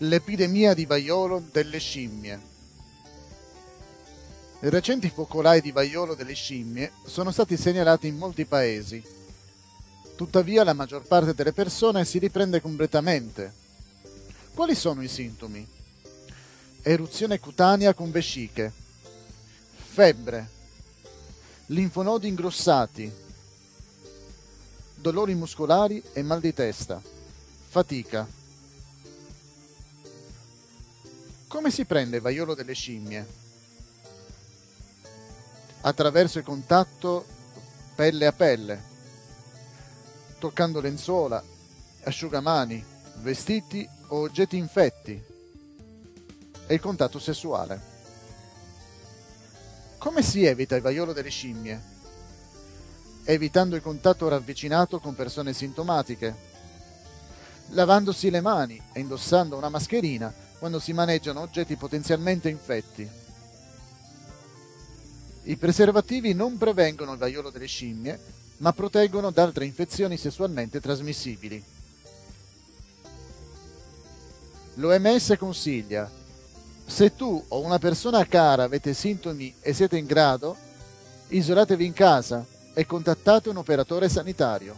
L'epidemia di vaiolo delle scimmie. I recenti focolai di vaiolo delle scimmie sono stati segnalati in molti paesi. Tuttavia la maggior parte delle persone si riprende completamente. Quali sono i sintomi? Eruzione cutanea con vesciche, febbre, linfonodi ingrossati, dolori muscolari e mal di testa, fatica. Come si prende il vaiolo delle scimmie? Attraverso il contatto pelle a pelle, toccando lenzuola, asciugamani, vestiti o oggetti infetti e il contatto sessuale. Come si evita il vaiolo delle scimmie? Evitando il contatto ravvicinato con persone sintomatiche, lavandosi le mani e indossando una mascherina quando si maneggiano oggetti potenzialmente infetti. I preservativi non prevengono il vaiolo delle scimmie, ma proteggono da altre infezioni sessualmente trasmissibili. L'OMS consiglia, se tu o una persona cara avete sintomi e siete in grado, isolatevi in casa e contattate un operatore sanitario.